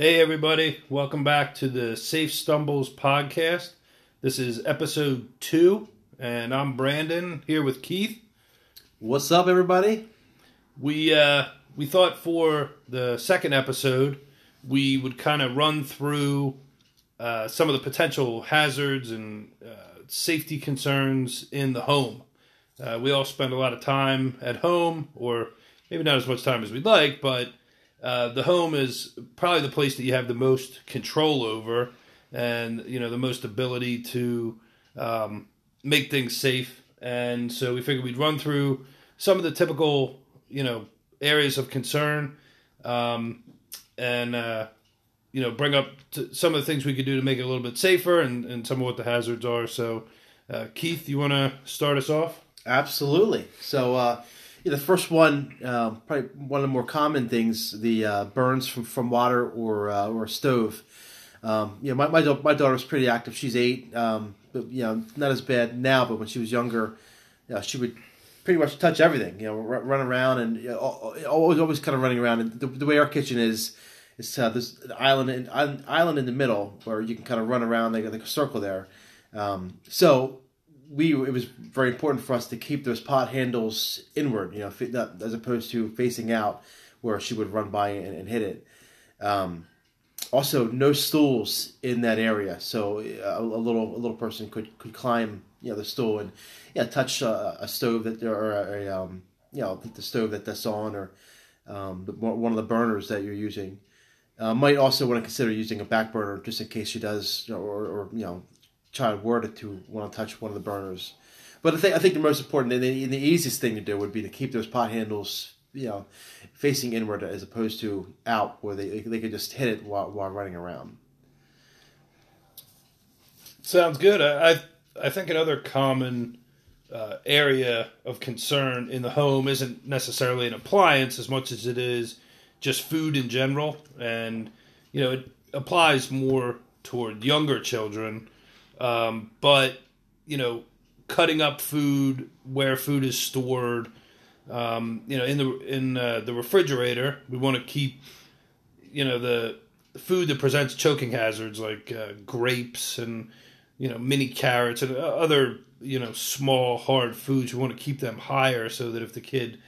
Hey, everybody. Welcome back to the Safe Stumbles podcast. This is episode two, and I'm Brandon here with Keith. What's up, everybody? We, uh, we thought for the second episode, we would kind of run through uh, some of the potential hazards and uh, safety concerns in the home. Uh, we all spend a lot of time at home, or maybe not as much time as we'd like, but uh, the home is probably the place that you have the most control over, and you know the most ability to um, make things safe. And so we figured we'd run through some of the typical, you know, areas of concern, um, and uh, you know, bring up some of the things we could do to make it a little bit safer, and, and some of what the hazards are. So, uh, Keith, you want to start us off? Absolutely. So, uh, yeah, the first one, uh, probably one of the more common things, the uh, burns from, from water or uh, or stove. Um, you know, my my, my daughter's pretty active. She's eight, um, but you know, not as bad now. But when she was younger, you know, she would pretty much touch everything. You know, r- run around and you know, always always kind of running around. And the, the way our kitchen is, it's uh, this island in, island in the middle where you can kind of run around like, like a circle there. Um, so we it was very important for us to keep those pot handles inward, you know, as opposed to facing out where she would run by and, and hit it. Um, also, no stools in that area, so a, a, little a little person could could climb you know the stool and yeah touch a, a stove that or a, a um, you know the stove that that's on or um, the, one of the burners that you're using. Uh, might also want to consider using a back burner just in case she does, or, or you know, child were to want to touch one of the burners. But I think I think the most important and the, the easiest thing to do would be to keep those pot handles, you know, facing inward as opposed to out, where they they could just hit it while while running around. Sounds good. I I, I think another common uh, area of concern in the home isn't necessarily an appliance as much as it is just food in general, and you know it applies more toward younger children um, but you know, cutting up food where food is stored, um, you know, in the in uh, the refrigerator, we want to keep, you know, the food that presents choking hazards like uh, grapes and you know mini carrots and other you know small hard foods. We want to keep them higher so that if the kid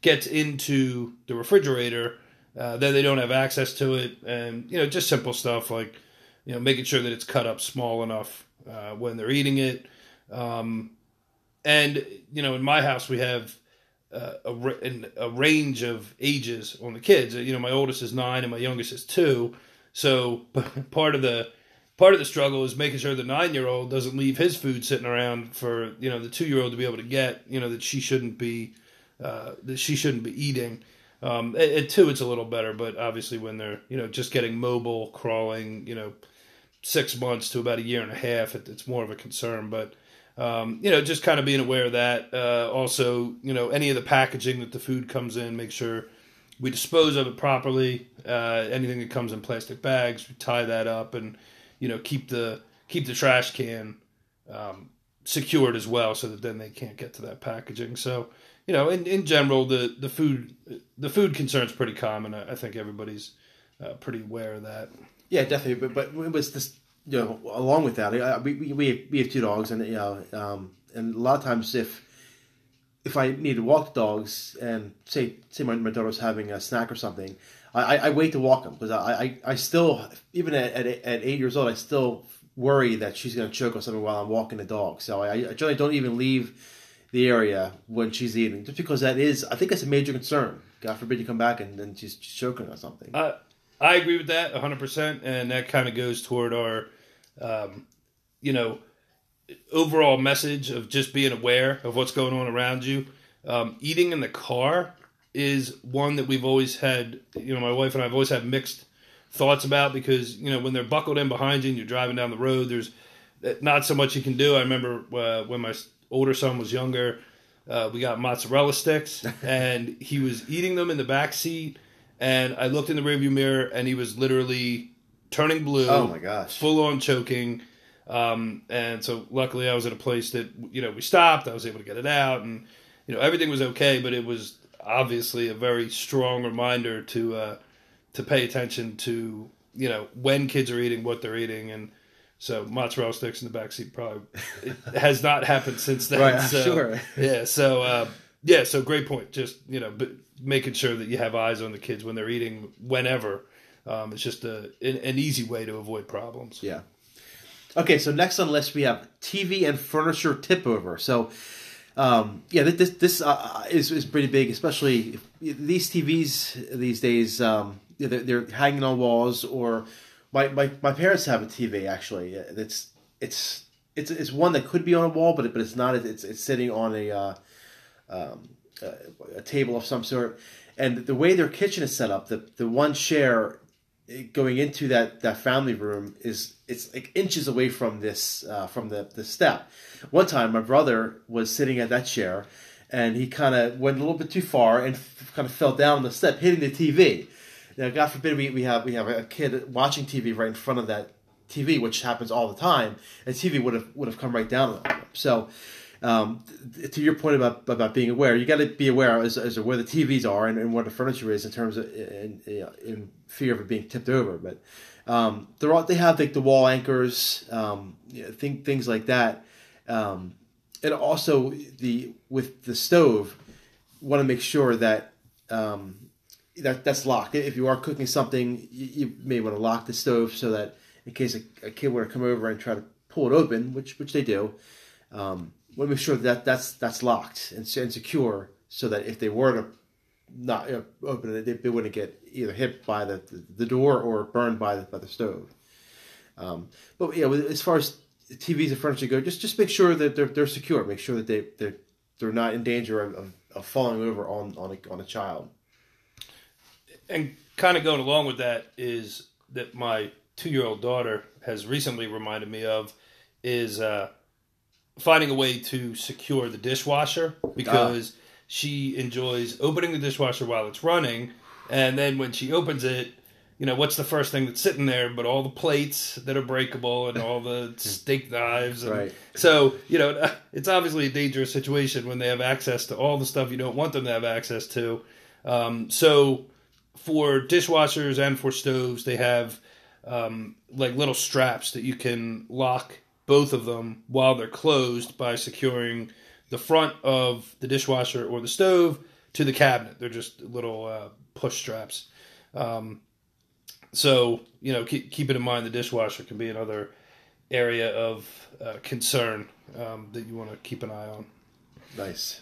gets into the refrigerator, uh, then they don't have access to it, and you know just simple stuff like you know making sure that it's cut up small enough uh, when they're eating it. Um, and you know, in my house we have uh, a, a range of ages on the kids. You know, my oldest is nine and my youngest is two. So part of the part of the struggle is making sure the nine year old doesn't leave his food sitting around for you know the two year old to be able to get. You know that she shouldn't be uh, that she shouldn't be eating. Um, at, at two, it's a little better, but obviously when they're you know just getting mobile, crawling, you know six months to about a year and a half, it, it's more of a concern. But um, you know, just kind of being aware of that. Uh, also, you know, any of the packaging that the food comes in, make sure we dispose of it properly. Uh, anything that comes in plastic bags, we tie that up, and you know, keep the keep the trash can um, secured as well, so that then they can't get to that packaging. So, you know, in, in general, the the food the food concern is pretty common. I, I think everybody's uh, pretty aware of that. Yeah, definitely. But but it was this. You know, along with that, we we we have, we have two dogs, and you know, um, and a lot of times if if I need to walk the dogs, and say say my, my daughter's having a snack or something, I, I wait to walk them because I, I, I still even at, at, at eight years old I still worry that she's going to choke on something while I'm walking the dog. So I, I generally don't even leave the area when she's eating, just because that is I think it's a major concern. God forbid you come back and then she's choking on something. Uh, I agree with that 100%. And that kind of goes toward our, um, you know, overall message of just being aware of what's going on around you. Um, eating in the car is one that we've always had, you know, my wife and I have always had mixed thoughts about because, you know, when they're buckled in behind you and you're driving down the road, there's not so much you can do. I remember uh, when my older son was younger, uh, we got mozzarella sticks and he was eating them in the back seat and I looked in the rearview mirror, and he was literally turning blue. Oh my gosh! Full on choking. Um, and so luckily I was at a place that you know we stopped. I was able to get it out, and you know everything was okay. But it was obviously a very strong reminder to uh, to pay attention to you know when kids are eating, what they're eating, and so mozzarella sticks in the back seat probably has not happened since then. Right, so, sure. Yeah. So uh, yeah. So great point. Just you know, making sure that you have eyes on the kids when they're eating, whenever. Um, it's just a an, an easy way to avoid problems. Yeah. Okay, so next on the list we have TV and furniture tip over. So, um, yeah, this this uh, is is pretty big, especially these TVs these days. Um, they're, they're hanging on walls, or my, my my parents have a TV actually. It's it's it's it's one that could be on a wall, but it, but it's not. It's it's sitting on a uh, um, a, a table of some sort. And the way their kitchen is set up, the the one chair going into that that family room is it's like inches away from this uh, from the the step. One time, my brother was sitting at that chair, and he kind of went a little bit too far and f- kind of fell down the step, hitting the TV. Now, God forbid we, we have we have a kid watching TV right in front of that TV, which happens all the time, and TV would have would have come right down. So. Um, to your point about about being aware, you got to be aware as, as where the TVs are and, and where the furniture is in terms of in, in, in fear of it being tipped over. But um, they're all, they have like the wall anchors, um, you know, think, things like that, um, and also the with the stove, want to make sure that um, that that's locked. If you are cooking something, you, you, may want to lock the stove so that in case a, a, kid were to come over and try to pull it open, which which they do, um, want to make sure that that's that's locked and, and secure, so that if they were to not you know, open it, they, they, wouldn't get either hit by the, the, the door or burned by the, by the stove. Um, but yeah, as far as TVs and furniture go, just just make sure that they're they're secure. Make sure that they they're they're not in danger of, of, of falling over on on a, on a child. And kind of going along with that is that my two year old daughter has recently reminded me of is uh, finding a way to secure the dishwasher because ah. she enjoys opening the dishwasher while it's running, and then when she opens it, you know what's the first thing that's sitting there but all the plates that are breakable and all the steak knives and right. so you know it's obviously a dangerous situation when they have access to all the stuff you don't want them to have access to um, so for dishwashers and for stoves they have um, like little straps that you can lock both of them while they're closed by securing the front of the dishwasher or the stove to the cabinet. They're just little uh, push straps. Um, so you know, keep, keep it in mind the dishwasher can be another area of uh, concern um, that you want to keep an eye on. Nice.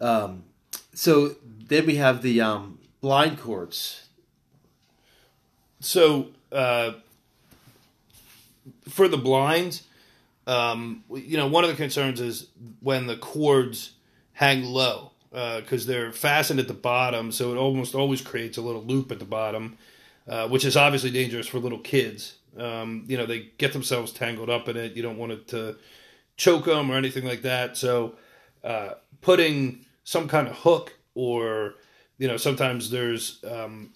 Um, so then we have the um, blind cords. So uh, for the blinds, um, you know, one of the concerns is when the cords hang low because uh, they're fastened at the bottom, so it almost always creates a little loop at the bottom, uh, which is obviously dangerous for little kids. Um, you know, they get themselves tangled up in it. You don't want it to choke them or anything like that. So, uh, putting some kind of hook or you know, sometimes there's um,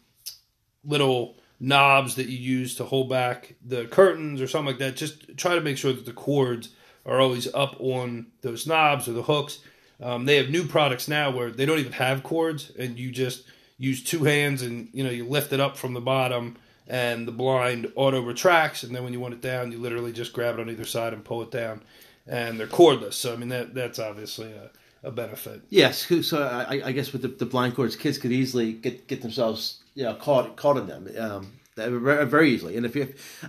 little knobs that you use to hold back the curtains or something like that. Just try to make sure that the cords are always up on those knobs or the hooks. Um, they have new products now where they don't even have cords, and you just use two hands and you know you lift it up from the bottom, and the blind auto retracts, and then when you want it down, you literally just grab it on either side and pull it down, and they're cordless. So I mean that that's obviously a, a benefit. Yes, so I, I guess with the, the blind cords, kids could easily get get themselves you know, caught caught in them um, very easily. And if you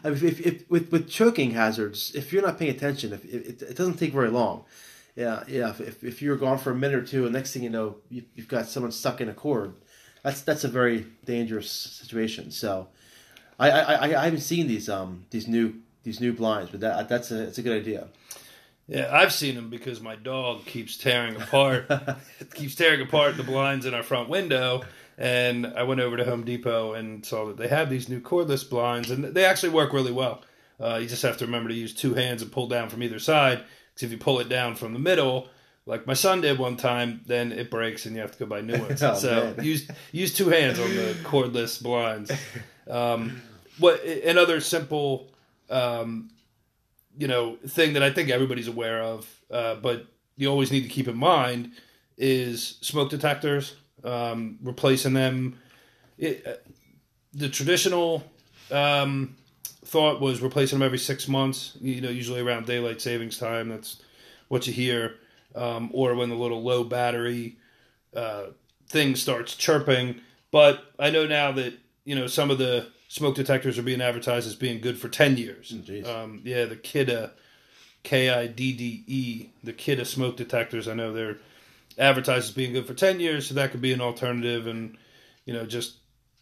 if, if, if, with with choking hazards, if you're not paying attention, if it, it doesn't take very long. Yeah, yeah. If, if you're gone for a minute or two, and next thing you know, you, have got someone stuck in a cord. That's that's a very dangerous situation. So, I I, I haven't seen these um these new these new blinds, but that that's a it's a good idea. Yeah, I've seen them because my dog keeps tearing apart keeps tearing apart the blinds in our front window and I went over to Home Depot and saw that they have these new cordless blinds, and they actually work really well. Uh, you just have to remember to use two hands and pull down from either side. Because if you pull it down from the middle, like my son did one time, then it breaks and you have to go buy new ones. oh, so man. use use two hands on the cordless blinds. Um, what another simple, um, you know, thing that I think everybody's aware of, uh, but you always need to keep in mind is smoke detectors um, replacing them. It, uh, the traditional um, thought was replacing them every six months. You know, usually around daylight savings time. That's what you hear, um, or when the little low battery uh, thing starts chirping. But I know now that you know some of the smoke detectors are being advertised as being good for ten years. um, yeah, the Kidde, K I D D E, the Kidde smoke detectors. I know they're advertised as being good for ten years, so that could be an alternative, and you know just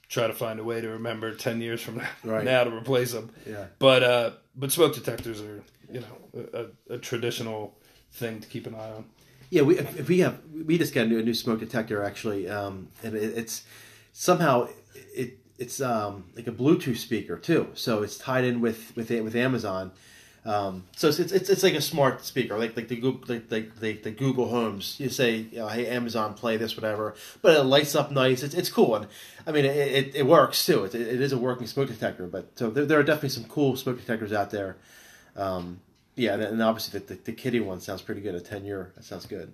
try to find a way to remember ten years from now, Right. now to replace them. Yeah. But uh, but smoke detectors are you know a, a traditional thing to keep an eye on. Yeah, we if we have we just got a new, a new smoke detector actually, um, and it, it's somehow it it's um, like a Bluetooth speaker too, so it's tied in with with with Amazon. Um, so it's, it's it's like a smart speaker, like like the Google like, like the, the Google Homes. You say, you know, hey Amazon, play this, whatever, but it lights up nice. It's, it's cool, and I mean it, it, it works too. It, it is a working smoke detector, but so there, there are definitely some cool smoke detectors out there. Um, yeah, and, and obviously the, the, the Kidde one sounds pretty good. A ten year, that sounds good.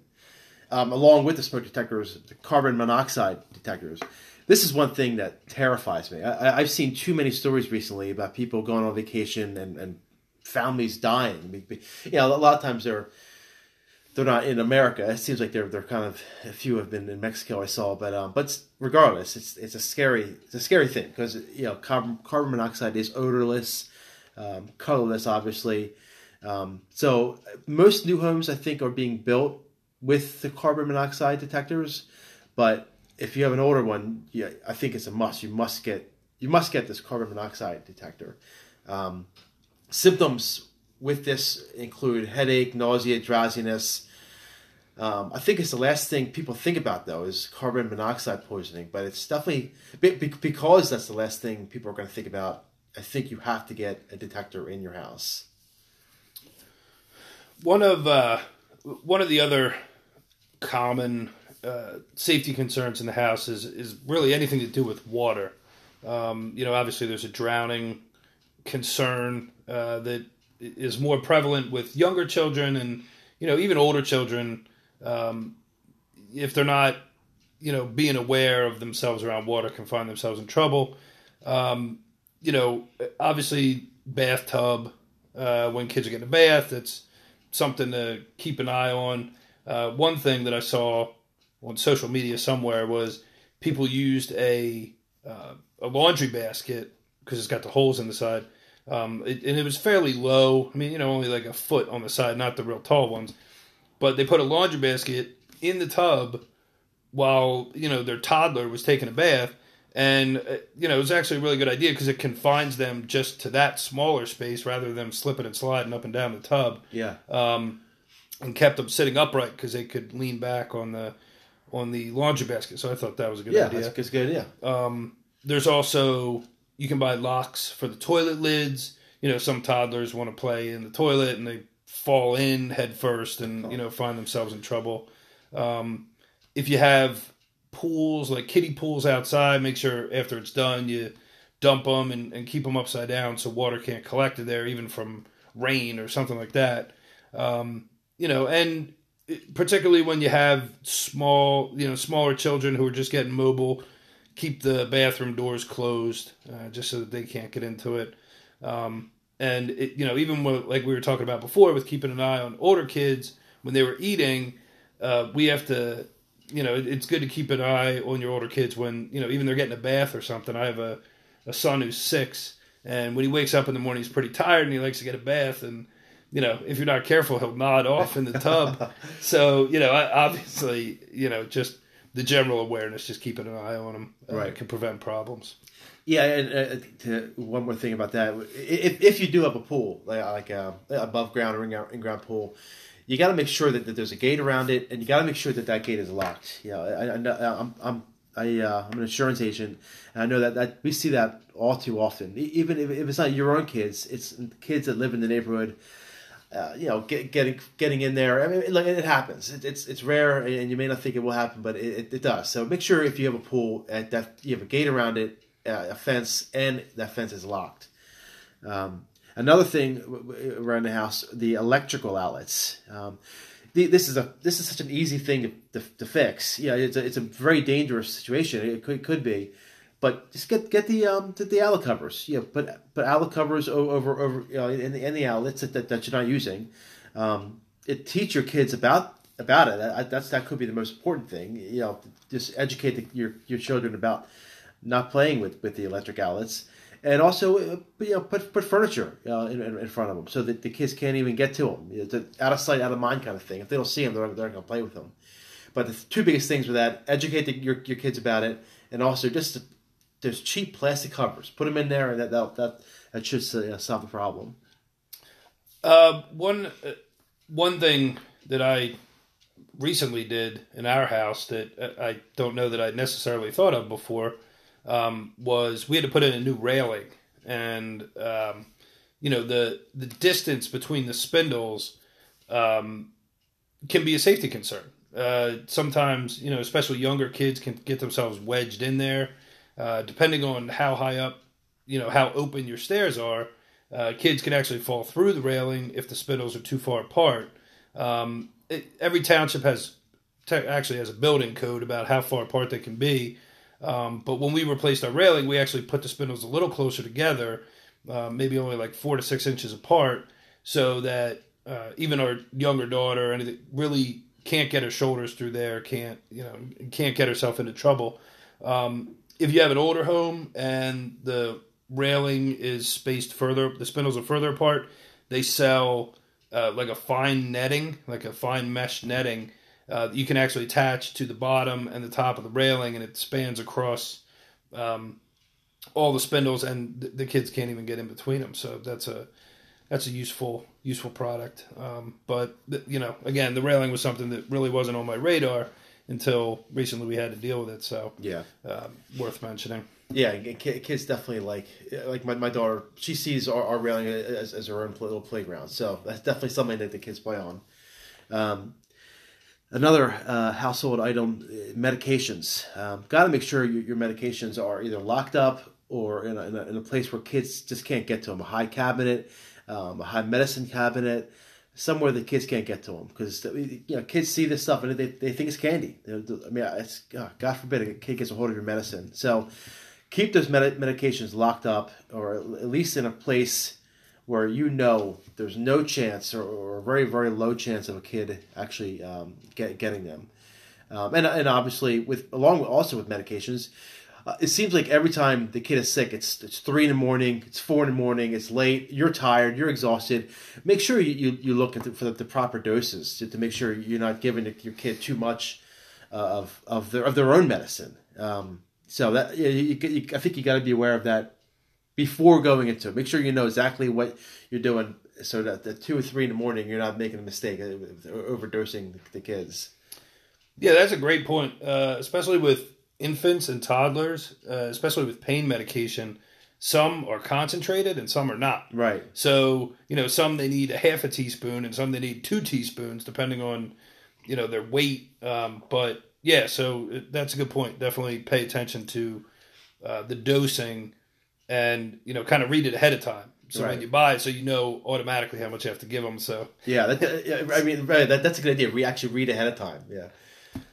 Um, along with the smoke detectors, the carbon monoxide detectors. This is one thing that terrifies me. I, I've seen too many stories recently about people going on vacation and, and families dying. You know, a lot of times they're they're not in America. It seems like they're they're kind of a few have been in Mexico. I saw, but um, but regardless, it's it's a scary it's a scary thing because you know carbon carbon monoxide is odorless, um, colorless, obviously. Um, so most new homes, I think, are being built with the carbon monoxide detectors. But if you have an older one, yeah, I think it's a must. You must get you must get this carbon monoxide detector. Um, symptoms with this include headache, nausea, drowsiness. Um, I think it's the last thing people think about though is carbon monoxide poisoning, but it's definitely be- be- because that's the last thing people are going to think about. I think you have to get a detector in your house. One of uh, one of the other common uh, safety concerns in the house is is really anything to do with water. Um, you know, obviously there's a drowning concern uh, that is more prevalent with younger children and you know even older children um, if they're not you know being aware of themselves around water can find themselves in trouble. Um, you know, obviously bathtub uh, when kids are getting a bath, it's something to keep an eye on. Uh, one thing that I saw on social media somewhere was people used a uh, a laundry basket because it's got the holes in the side, um, it, and it was fairly low. I mean, you know, only like a foot on the side, not the real tall ones. But they put a laundry basket in the tub while you know their toddler was taking a bath, and uh, you know it was actually a really good idea because it confines them just to that smaller space rather than slipping and sliding up and down the tub Yeah, um, and kept them sitting upright because they could lean back on the on the laundry basket. So I thought that was a good yeah, idea. that's, that's good. idea. Um, there's also you can buy locks for the toilet lids. You know, some toddlers want to play in the toilet and they fall in head first and you know find themselves in trouble. Um, if you have pools like kiddie pools outside, make sure after it's done you dump them and, and keep them upside down so water can't collect there, even from rain or something like that. Um, you know, and particularly when you have small, you know, smaller children who are just getting mobile, keep the bathroom doors closed uh, just so that they can't get into it. Um, and it, you know, even like we were talking about before, with keeping an eye on older kids when they were eating, uh, we have to, you know, it, it's good to keep an eye on your older kids when you know even they're getting a bath or something. I have a a son who's six, and when he wakes up in the morning, he's pretty tired and he likes to get a bath and you know, if you're not careful, he'll nod off in the tub. so, you know, I, obviously, you know, just the general awareness, just keeping an eye on them, uh, Right. can prevent problems. Yeah, and uh, to, one more thing about that: if, if you do have a pool, like, like a above ground or in ground, in ground pool, you got to make sure that, that there's a gate around it, and you got to make sure that that gate is locked. You know, I, I, I'm, I'm I, uh, I'm an insurance agent, and I know that, that we see that all too often. Even if, if it's not your own kids, it's kids that live in the neighborhood. Uh, you know, get, getting getting in there. I mean, it, it happens. It, it's it's rare, and you may not think it will happen, but it, it, does. So make sure if you have a pool that you have a gate around it, uh, a fence, and that fence is locked. Um, another thing around the house, the electrical outlets. Um, the, this is a this is such an easy thing to, to, to fix. Yeah, it's a, it's a very dangerous situation. It could could be, But just get get the um the, the outlet covers. You know, put put outlet covers over over you know, in the in the outlets that, that, that you're not using. Um, it teach your kids about about it. I, that's that could be the most important thing. You know, just educate the, your your children about not playing with, with the electric outlets, and also uh, you know put put furniture uh, in, in front of them so that the kids can't even get to them. It's a out of sight, out of mind kind of thing. If they don't see them, they're, they're not going to play with them. But the two biggest things with that: educate the, your your kids about it, and also just there's cheap plastic covers. Put them in there, and that that that, that should uh, solve the problem. Uh, one uh, one thing that I recently did in our house that I don't know that I necessarily thought of before um, was we had to put in a new railing, and um, you know the the distance between the spindles um, can be a safety concern. Uh, sometimes you know, especially younger kids can get themselves wedged in there, uh, depending on how high up, you know, how open your stairs are. Uh, kids can actually fall through the railing if the spindles are too far apart. Um, it, every township has te- actually has a building code about how far apart they can be. Um, but when we replaced our railing, we actually put the spindles a little closer together, uh, maybe only like four to six inches apart, so that uh, even our younger daughter anything really can't get her shoulders through there, can't you know, can't get herself into trouble. Um, if you have an older home and the railing is spaced further, the spindles are further apart, they sell uh, like a fine netting, like a fine mesh netting. Uh, you can actually attach to the bottom and the top of the railing, and it spans across um, all the spindles, and th- the kids can't even get in between them. So that's a that's a useful useful product. Um, but th- you know, again, the railing was something that really wasn't on my radar until recently. We had to deal with it, so yeah, um, worth mentioning. Yeah, kids definitely like like my, my daughter. She sees our, our railing as, as her own little playground, so that's definitely something that the kids play on. Um, another uh, household item: medications. Um, Got to make sure your, your, medications are either locked up or in a, in a, in, a, place where kids just can't get to them. A high cabinet, um, a high medicine cabinet, somewhere the kids can't get to them because you know kids see this stuff and they, they think it's candy. I mean, it's God forbid a kid gets a hold of your medicine. So keep those med- medications locked up or at least in a place where you know there's no chance or, or a very very low chance of a kid actually um, get, getting them um, and, and obviously with along with, also with medications uh, it seems like every time the kid is sick it's it's three in the morning it's four in the morning it's late you're tired you're exhausted make sure you, you, you look the, for the, the, proper doses to, to, make sure you're not giving your kid too much uh, of, of, their, of their own medicine um, so that you, you, I think you got to be aware of that before going into it. Make sure you know exactly what you're doing, so that at two or three in the morning you're not making a mistake overdosing the kids. Yeah, that's a great point, uh, especially with infants and toddlers, uh, especially with pain medication. Some are concentrated and some are not. Right. So you know, some they need a half a teaspoon and some they need two teaspoons, depending on you know their weight. Um, but yeah, so uh, that's a good point. Definitely pay attention to uh, the dosing, and you know, kind of read it ahead of time. So right. when you buy it, so you know automatically how much you have to give them. So yeah, that, I mean, right, that, that's a good idea. We actually read ahead of time. Yeah.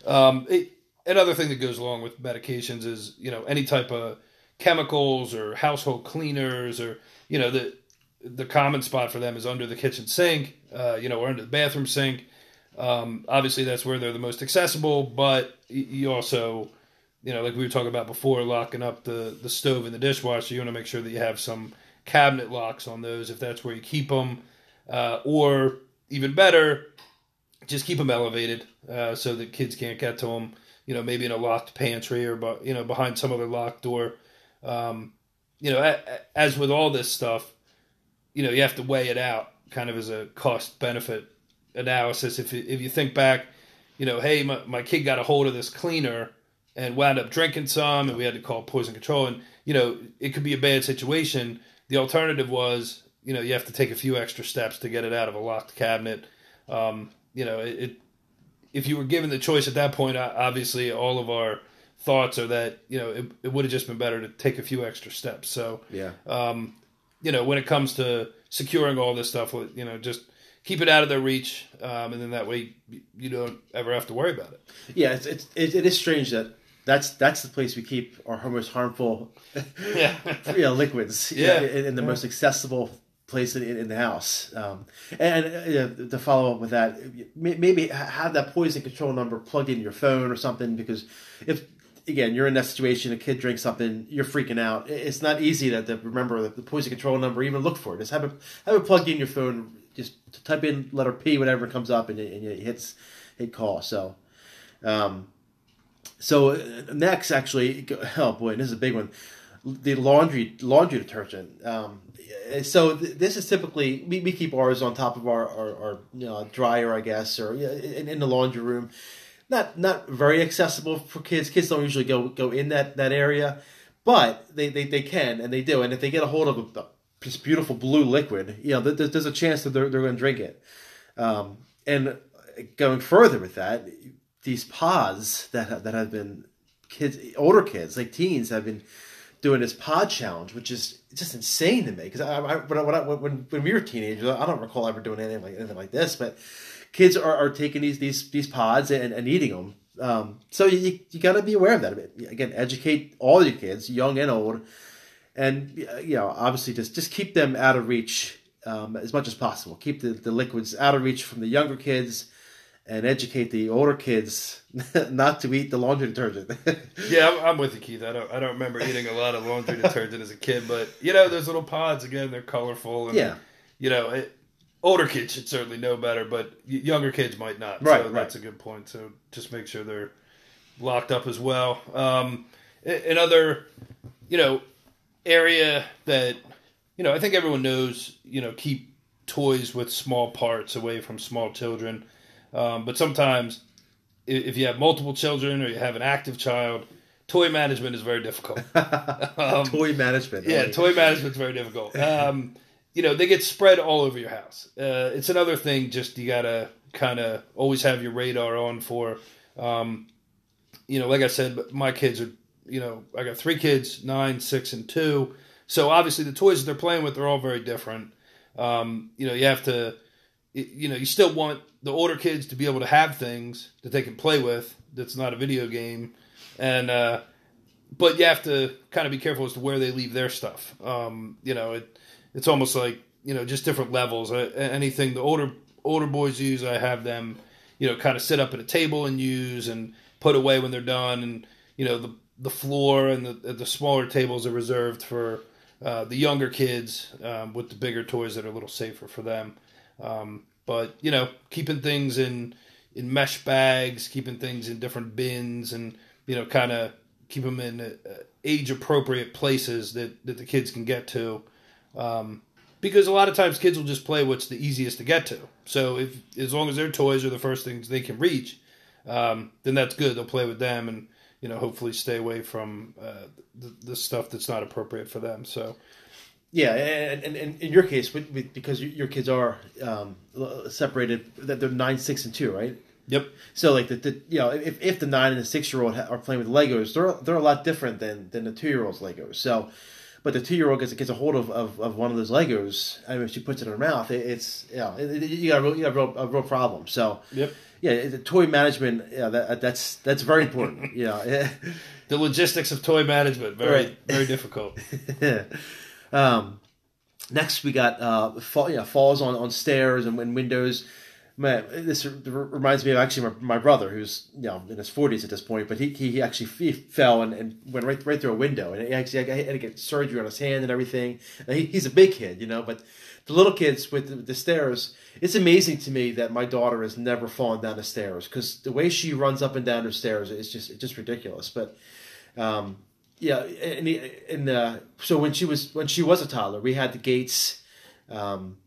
Um, it, another thing that goes along with medications is you know any type of chemicals or household cleaners or you know the the common spot for them is under the kitchen sink, uh, you know, or under the bathroom sink. Um, obviously, that's where they're the most accessible, but you also, you know, like we were talking about before, locking up the, the stove and the dishwasher, you want to make sure that you have some cabinet locks on those if that's where you keep them. Uh, or even better, just keep them elevated uh, so that kids can't get to them. You know, maybe in a locked pantry or, but you know, behind some other locked door. Um, you know, as with all this stuff, you know, you have to weigh it out kind of as a cost benefit analysis. If you, if you think back, you know, hey, my, my kid got a hold of this cleaner and wound up drinking some, and we had to call poison control. And you know, it could be a bad situation. The alternative was, you know, you have to take a few extra steps to get it out of a locked cabinet. Um, you know, it, if you were given the choice at that point, obviously all of our thoughts are that you know it, it would have just been better to take a few extra steps. So yeah, um, you know, when it comes to securing all this stuff, you know, just keep it out of their reach, um, and then that way you don't ever have to worry about it. Yeah, it's, it's it, it is strange that that's that's the place we keep our most harmful Yeah. you know, liquids. Yeah. in, in the most accessible place in, in the house. Um, and uh, to follow up with that, maybe have that poison control number plugged in your phone or something because if again you're in that situation, a kid drinks something, you're freaking out. It's not easy to, to remember the, the poison control number, even look for it. Just have it have it plugged in your phone. Just type in letter P, whatever comes up, and it, and it hits hit call. So. Um, so uh, next, actually, oh boy, this is a big one. The laundry laundry detergent. Um, so th- this is typically we, we keep ours on top of our, our, our you know, dryer, I guess, or in, in the laundry room. Not not very accessible for kids. Kids don't usually go go in that, that area, but they, they, they can and they do. And if they get a hold of a, this beautiful blue liquid, you know, there, there's a chance that they're, they're going to drink it. Um, and going further with that, these pods that that have been kids, older kids like teens have been doing this pod challenge, which is just insane to me. Because I, I, when, I, when, when we were teenagers, I don't recall ever doing anything like anything like this. But kids are, are taking these these these pods and, and eating them. Um, so you you got to be aware of that. Again, educate all your kids, young and old, and uh, you know obviously just just keep them out of reach um, as much as possible. Keep the, the liquids out of reach from the younger kids, and educate the older kids not to eat the laundry detergent. Yeah, I'm, I'm with you, Keith. I don't, I don't remember eating a lot of laundry detergent as a kid, but you know, those little pods again, they're colorful, and Yeah. you know, it, older kids should certainly know better, but younger kids might not. Right, so right. that's a good point. So just make sure they're locked up as well. Um, another, you know, area that you know, I think everyone knows. You know, keep toys with small parts away from small children. Um, but sometimes, if you have multiple children or you have an active child, toy management is very difficult. Um, toy management. yeah, toy management's very difficult. Um, you know, they get spread all over your house. Uh, it's another thing. Just you gotta kind of always have your radar on for. Um, you know, like I said, my kids are. You know, I got three kids, nine, six, and two. So obviously, the toys that they're playing with are all very different. Um, you know, you have to. You know, you still want the older kids to be able to have things that they can play with. That's not a video game, and uh, but you have to kind of be careful as to where they leave their stuff. Um, you know, it it's almost like you know just different levels. Uh, anything the older older boys use, I have them, you know, kind of sit up at a table and use and put away when they're done. And you know, the the floor and the the smaller tables are reserved for uh, the younger kids um, with the bigger toys that are a little safer for them. Um, but you know, keeping things in in mesh bags, keeping things in different bins, and you know, kind of keep them in uh, age appropriate places that that the kids can get to. Um, because a lot of times kids will just play what's the easiest to get to. So if as long as their toys are the first things they can reach, um, then that's good. They'll play with them and you know hopefully stay away from uh, the, the stuff that's not appropriate for them. So Yeah, and, and, and in your case, with, with, because your kids are um, separated, that they're nine, six, and two, right? yep, So like the, the you know if, if the nine and the six year old are playing with Legos, they're they're a lot different than than the two year old's Legos. So, but the two year old gets gets a hold of, of, of one of those Legos. I mean, if she puts it in her mouth, it, it's you know it, you got a real, you got a real, a real problem. So yep. yeah, the toy management, yeah, that, that's that's very important. know. The logistics of toy management very Right. very difficult. um, next, we got uh, fall, yeah, falls on, on stairs and, windows. Man, this reminds me of actually my, my brother, who's you know in his forties at this point, but he he, he actually he fell and, and went right right through a window, and he actually had to get surgery on his hand and everything. And he, he's a big kid, you know, but the little kids with the, the stairs, it's amazing to me that my daughter has never fallen down the stairs because the way she runs up and down the stairs is just it's just ridiculous. But um, yeah, and, and uh, so when she was when she was a toddler, we had the gates um,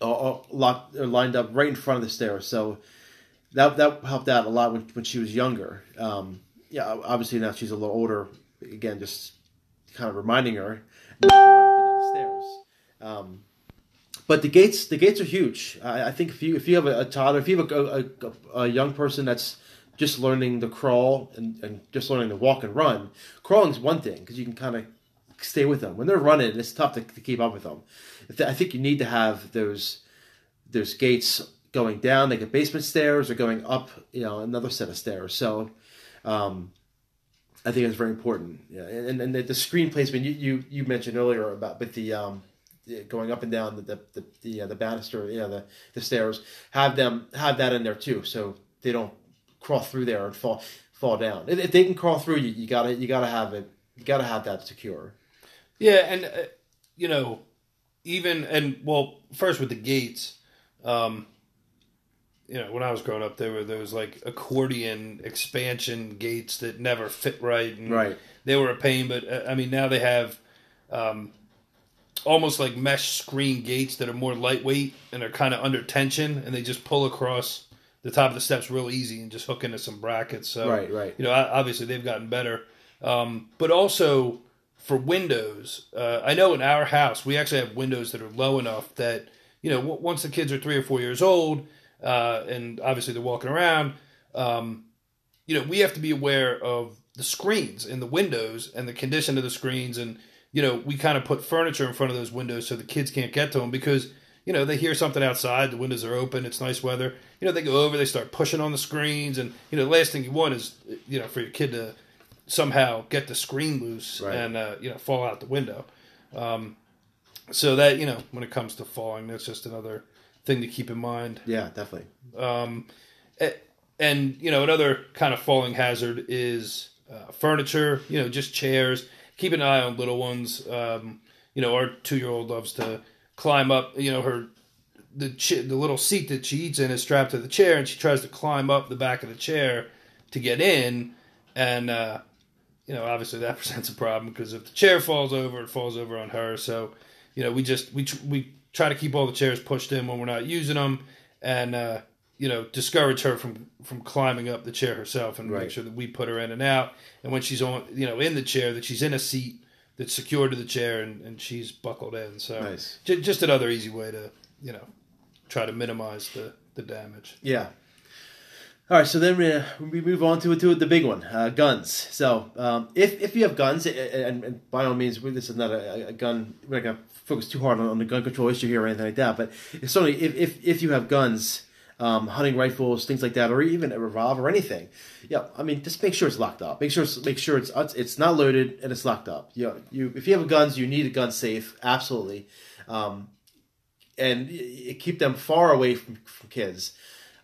all, locked, or lined up right in front of the stairs. So that that helped out a lot when, when she was younger. Um, yeah, obviously now she's a little older. Again, just kind of reminding her. Um, but the gates the gates are huge. I, I think if you if you have a, a toddler, if you have a, a, a young person that's just learning to crawl and, and just learning to walk and run, crawling is one thing because you can kind of stay with them. When they're running, it's tough to, to keep up with them. I think you need to have those those gates going down, like a basement stairs, or going up, you know, another set of stairs. So, um, I think it's very important. Yeah, and and the, the screen placement you, you you mentioned earlier about with the um going up and down the the the the, uh, the banister, you know, the the stairs, have them have that in there too, so they don't crawl through there and fall fall down. If, if they can crawl through, you you gotta you gotta have it. You gotta have that secure. Yeah, and uh, you know, even and well, first with the gates, um, you know, when I was growing up, there were there was like accordion expansion gates that never fit right, and Right. They were a pain, but uh, I mean now they have um, almost like mesh screen gates that are more lightweight and are kind of under tension, and they just pull across the top of the steps real easy and just hook into some brackets. So Right, right. You know, obviously they've gotten better, um, but also for windows, uh, I know in our house we actually have windows that are low enough that you know w- once the kids are three or four years old, uh, and obviously they're walking around, um, you know, we have to be aware of the screens in the windows and the condition of the screens, and you know, we kind of put furniture in front of those windows so the kids can't get to them because you know they hear something outside, the windows are open, it's nice weather. You know, they go over, they start pushing on the screens, and you know, the last thing you want is you know for your kid to somehow get the screen loose Right. and uh, you know fall out the window. Um, so that you know, when it comes to falling, that's just another thing to keep in mind. Yeah, definitely. Um, and you know, another kind of falling hazard is uh, furniture. You know, just chairs. Keep an eye on little ones. Um, you know, our two-year-old loves to climb up. You know, her the ch- the little seat that she eats in is strapped to the chair, and she tries to climb up the back of the chair to get in, and uh, you know, obviously that presents a problem because if the chair falls over, it falls over on her. So, you know, we just we tr- we try to keep all the chairs pushed in when we're not using them, and uh, you know, discourage her from from climbing up the chair herself, and make sure that we put her in and out. And when she's on, you know, in the chair, that she's in a seat that's secured to the chair, and, and she's buckled in. So, Nice. ju- just another easy way to you know try to minimize the the damage. Yeah. All right, so then we, uh, we move on to to the big one, uh, guns. So um, if if you have guns, and, and by all means, we- this is not a, a gun. We're not gonna focus too hard on, on the gun control issue here or anything like that. But certainly if if, if you have guns, um, hunting rifles, things like that, or even a revolver or anything, yeah, I mean, just make sure it's locked up. Make sure it's, make sure it's it's not loaded and it's locked up. You know, you if you have guns, you need a gun safe, absolutely. Um, and keep them far away from, from kids.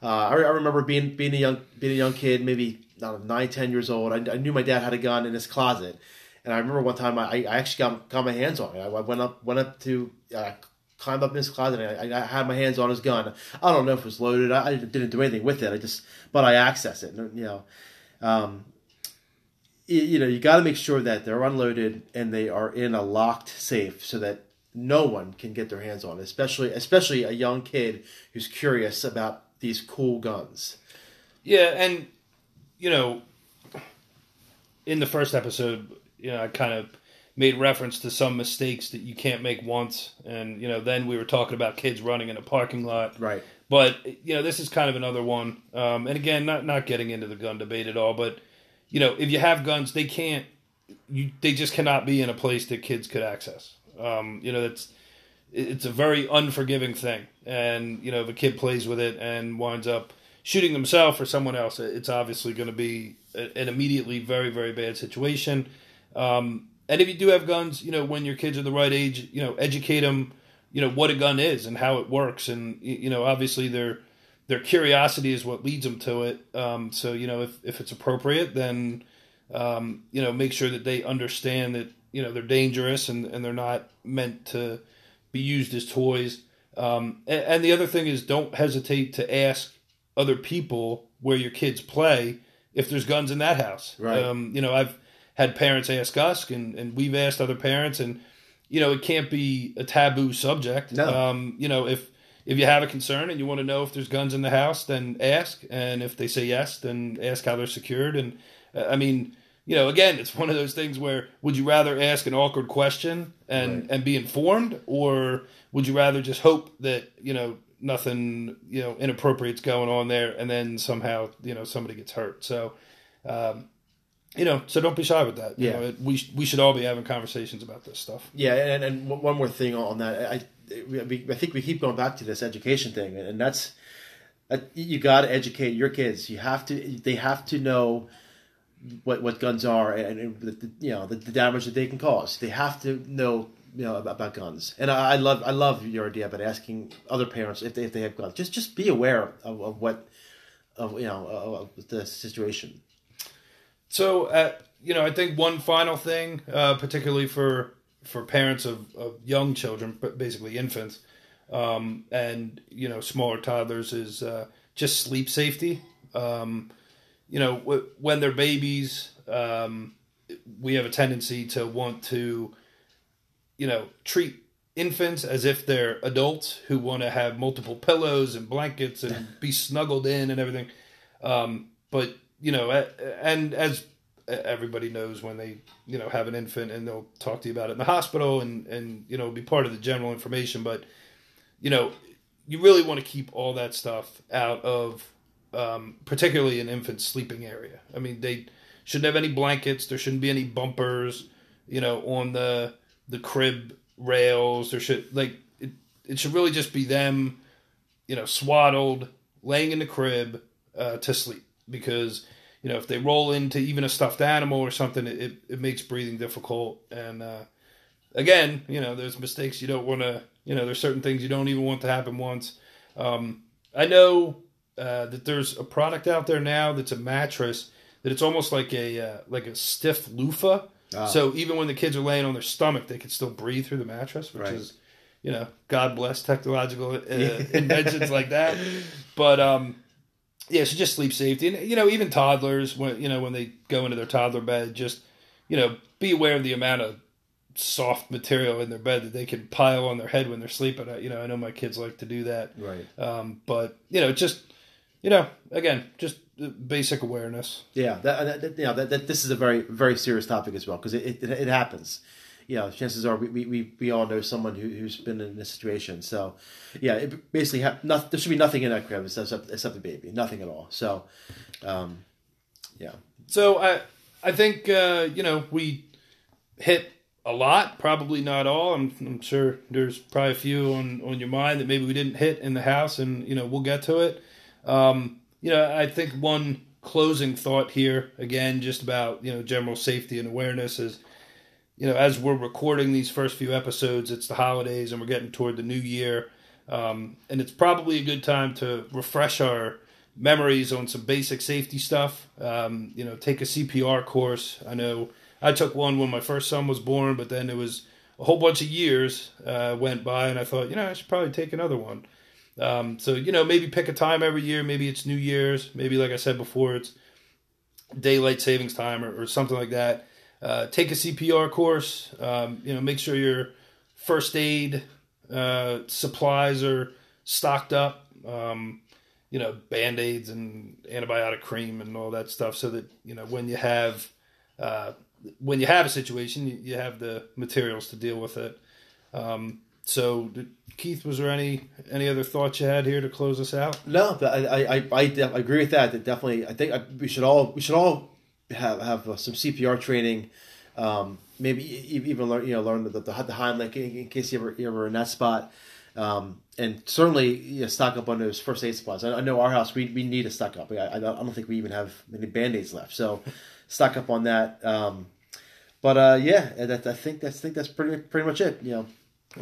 Uh, I, I remember being being a young being a young kid, maybe don't nine, ten years old. I, I knew my dad had a gun in his closet, and I remember one time I, I actually got, got my hands on it. I, I went up went up to uh, climbed up in his closet. And I, I had my hands on his gun. I don't know if it was loaded. I, I didn't do anything with it. I just but I accessed it. You know. Um, you, you know, you got to make sure that they're unloaded and they are in a locked safe so that no one can get their hands on it, especially especially a young kid who's curious about these cool guns. Yeah, and you know, in the first episode, you know, I kind of made reference to some mistakes that you can't make once, and you know, then we were talking about kids running in a parking lot. Right. But you know, this is kind of another one. Um, and again, not not getting into the gun debate at all, but you know, if you have guns, they can't. You they just cannot be in a place that kids could access. Um, you know, that's it's a very unforgiving thing, and you know, if a kid plays with it and winds up shooting themselves or someone else, it's obviously going to be an immediately very very bad situation. Um, and if you do have guns, you know, when your kids are the right age, you know, educate them, you know, what a gun is and how it works. And, you know, obviously their, their curiosity is what leads them to it. Um, so, you know, if, if it's appropriate, then, um, you know, make sure that they understand that, you know, they're dangerous and, and they're not meant to be used as toys. Um, and, and the other thing is don't hesitate to ask other people where your kids play if there's guns in that house. Right. Um, you know, I've had parents ask us, and, and we've asked other parents, and you know, it can't be a taboo subject. No. Um, you know, if if you have a concern and you want to know if there's guns in the house, then ask, and if they say yes, then ask how they're secured. And uh, I mean, you know, again, it's one of those things where would you rather ask an awkward question and Right. and be informed, or would you rather just hope that you know nothing you know inappropriate's going on there, and then somehow you know somebody gets hurt. So. Um, you know, so don't be shy with that. You Yeah. know, we we should all be having conversations about this stuff. Yeah, and, and one more thing on that, I we, I think we keep going back to this education thing, and that's you got to educate your kids. You have to, they have to know what what guns are and, and the, the, you know the, the damage that they can cause. They have to know you know about, about guns. And I, I love I love your idea about asking other parents if they if they have guns. Just just be aware of, of what of you know of the situation. So, uh, you know, I think one final thing, uh, particularly for for parents of, of young children, but basically infants, um, and you know, smaller toddlers, is uh, just sleep safety. Um, you know, w- when they're babies, um, we have a tendency to want to, you know, treat infants as if they're adults who want to have multiple pillows and blankets and be snuggled in and everything. Um, but you know, and as everybody knows when they you know have an infant and they'll talk to you about it in the hospital and and you know be part of the general information. But you know you really want to keep all that stuff out of um, particularly an infant sleeping area. I mean they shouldn't have any blankets. There shouldn't be any bumpers you know on the the crib rails. There should like it, it should really just be them you know swaddled laying in the crib uh, to sleep because you know, if they roll into even a stuffed animal or something, it, it makes breathing difficult. And uh, again, you know, there's mistakes you don't want to, you know, there's certain things you don't even want to happen once. Um, I know uh, that there's a product out there now that's a mattress that it's almost like a uh, like a stiff loofah. Oh. So even when the kids are laying on their stomach, they can still breathe through the mattress, which right. is, you know, God bless technological uh, inventions like that. But um, yeah, so just sleep safety, and you know, even toddlers when you know when they go into their toddler bed, just you know, be aware of the amount of soft material in their bed that they can pile on their head when they're sleeping. I, You know, I know my kids like to do that. Right. Um, but you know, just you know, again, just basic awareness. Yeah, that, that you know, that, that, this is a very very serious topic as well because it, it, it happens know, chances are we, we, we all know someone who, who's been in this situation. So, yeah, it basically ha- not, there should be nothing in that crib except, except the baby, nothing at all. So, um, yeah. So I I think uh, you know we hit a lot, probably not all. I'm, I'm sure there's probably a few on on your mind that maybe we didn't hit in the house, and you know we'll get to it. Um, you know, I think one closing thought here again, just about you know general safety and awareness is you know, as we're recording these first few episodes, it's the holidays and we're getting toward the new year. Um, and it's probably a good time to refresh our memories on some basic safety stuff. Um, you know, take a CPR course. I know I took one when my first son was born, but then it was a whole bunch of years uh, went by, and I thought, you know, I should probably take another one. Um, so, you know, maybe pick a time every year. Maybe it's New Year's. Maybe, like I said before, it's daylight savings time or, or something like that uh, take a CPR course. Um, you know, make sure your first aid uh, supplies are stocked up. Um, you know, band aids and antibiotic cream and all that stuff, so that you know when you have uh, when you have a situation, you, you, have the materials to deal with it. Um, so, did, Keith, was there any any other thoughts you had here to close us out? No, I I, I, I agree with that. That definitely, I think we should all we should all have have uh, some CPR training. Um, maybe even learn you know learn the the, the Heimlich in, in case you ever you ever in that spot. Um, and certainly you know, stock up on those first aid supplies. I, I, know our house we, we need to stock up. I, I, don't think we even have many band aids left, so stock up on that. Um, but uh, yeah, that, I think that's I think that's pretty pretty much it. You know.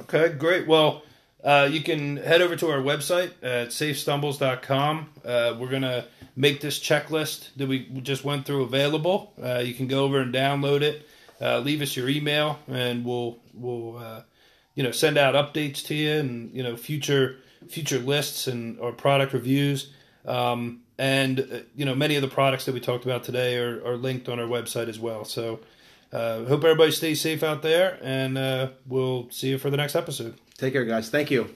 Okay, great. Well, uh, you can head over to our website at safestumbles.com. Uh, we're going to make this checklist that we just went through available. Uh, you can go over and download it. Uh, leave us your email, and we'll we'll uh, you know send out updates to you and you know future future lists and or product reviews. Um, and uh, you know many of the products that we talked about today are, are linked on our website as well. So hope everybody stays safe out there, and we'll see you for the next episode. Take care, guys. Thank you.